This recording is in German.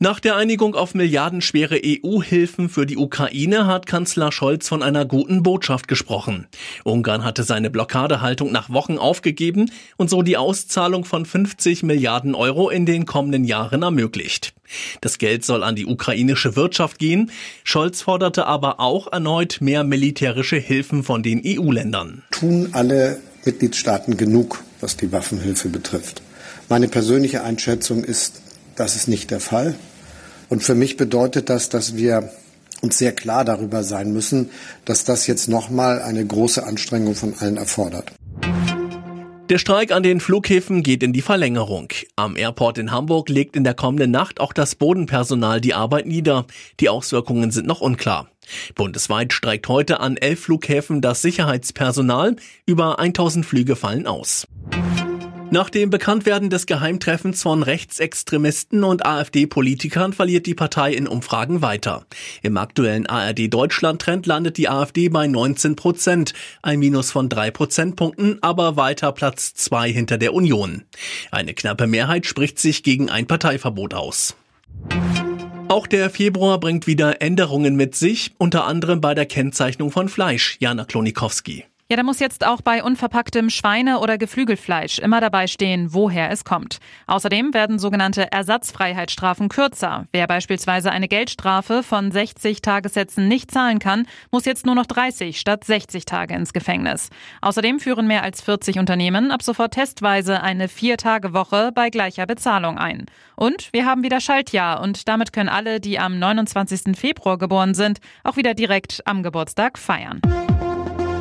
Nach der Einigung auf milliardenschwere EU-Hilfen für die Ukraine hat Kanzler Scholz von einer guten Botschaft gesprochen. Ungarn hatte seine Blockadehaltung nach Wochen aufgegeben und so die Auszahlung von 50 Milliarden Euro in den kommenden Jahren ermöglicht. Das Geld soll an die ukrainische Wirtschaft gehen. Scholz forderte aber auch erneut mehr militärische Hilfen von den EU-Ländern. Tun alle Mitgliedstaaten genug, was die Waffenhilfe betrifft? Meine persönliche Einschätzung ist, das ist nicht der Fall. Und für mich bedeutet das, dass wir uns sehr klar darüber sein müssen, dass das jetzt nochmal eine große Anstrengung von allen erfordert. Der Streik an den Flughäfen geht in die Verlängerung. Am Airport in Hamburg legt in der kommenden Nacht auch das Bodenpersonal die Arbeit nieder. Die Auswirkungen sind noch unklar. Bundesweit streikt heute an elf Flughäfen das Sicherheitspersonal. Über 1000 Flüge fallen aus. Nach dem Bekanntwerden des Geheimtreffens von Rechtsextremisten und AfD-Politikern verliert die Partei in Umfragen weiter. Im aktuellen ARD-Deutschland-Trend landet die AfD bei 19 Prozent, ein Minus von drei Prozentpunkten, aber weiter Platz zwei hinter der Union. Eine knappe Mehrheit spricht sich gegen ein Parteiverbot aus. Auch der Februar bringt wieder Änderungen mit sich, unter anderem bei der Kennzeichnung von Fleisch. Jana Klonikowski. Ja, da muss jetzt auch bei unverpacktem Schweine- oder Geflügelfleisch immer dabei stehen, woher es kommt. Außerdem werden sogenannte Ersatzfreiheitsstrafen kürzer. Wer beispielsweise eine Geldstrafe von 60 Tagessätzen nicht zahlen kann, muss jetzt nur noch 30 statt 60 Tage ins Gefängnis. Außerdem führen mehr als 40 Unternehmen ab sofort testweise eine Vier-Tage-Woche bei gleicher Bezahlung ein. Und wir haben wieder Schaltjahr und damit können alle, die am 29. Februar geboren sind, auch wieder direkt am Geburtstag feiern.